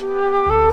Música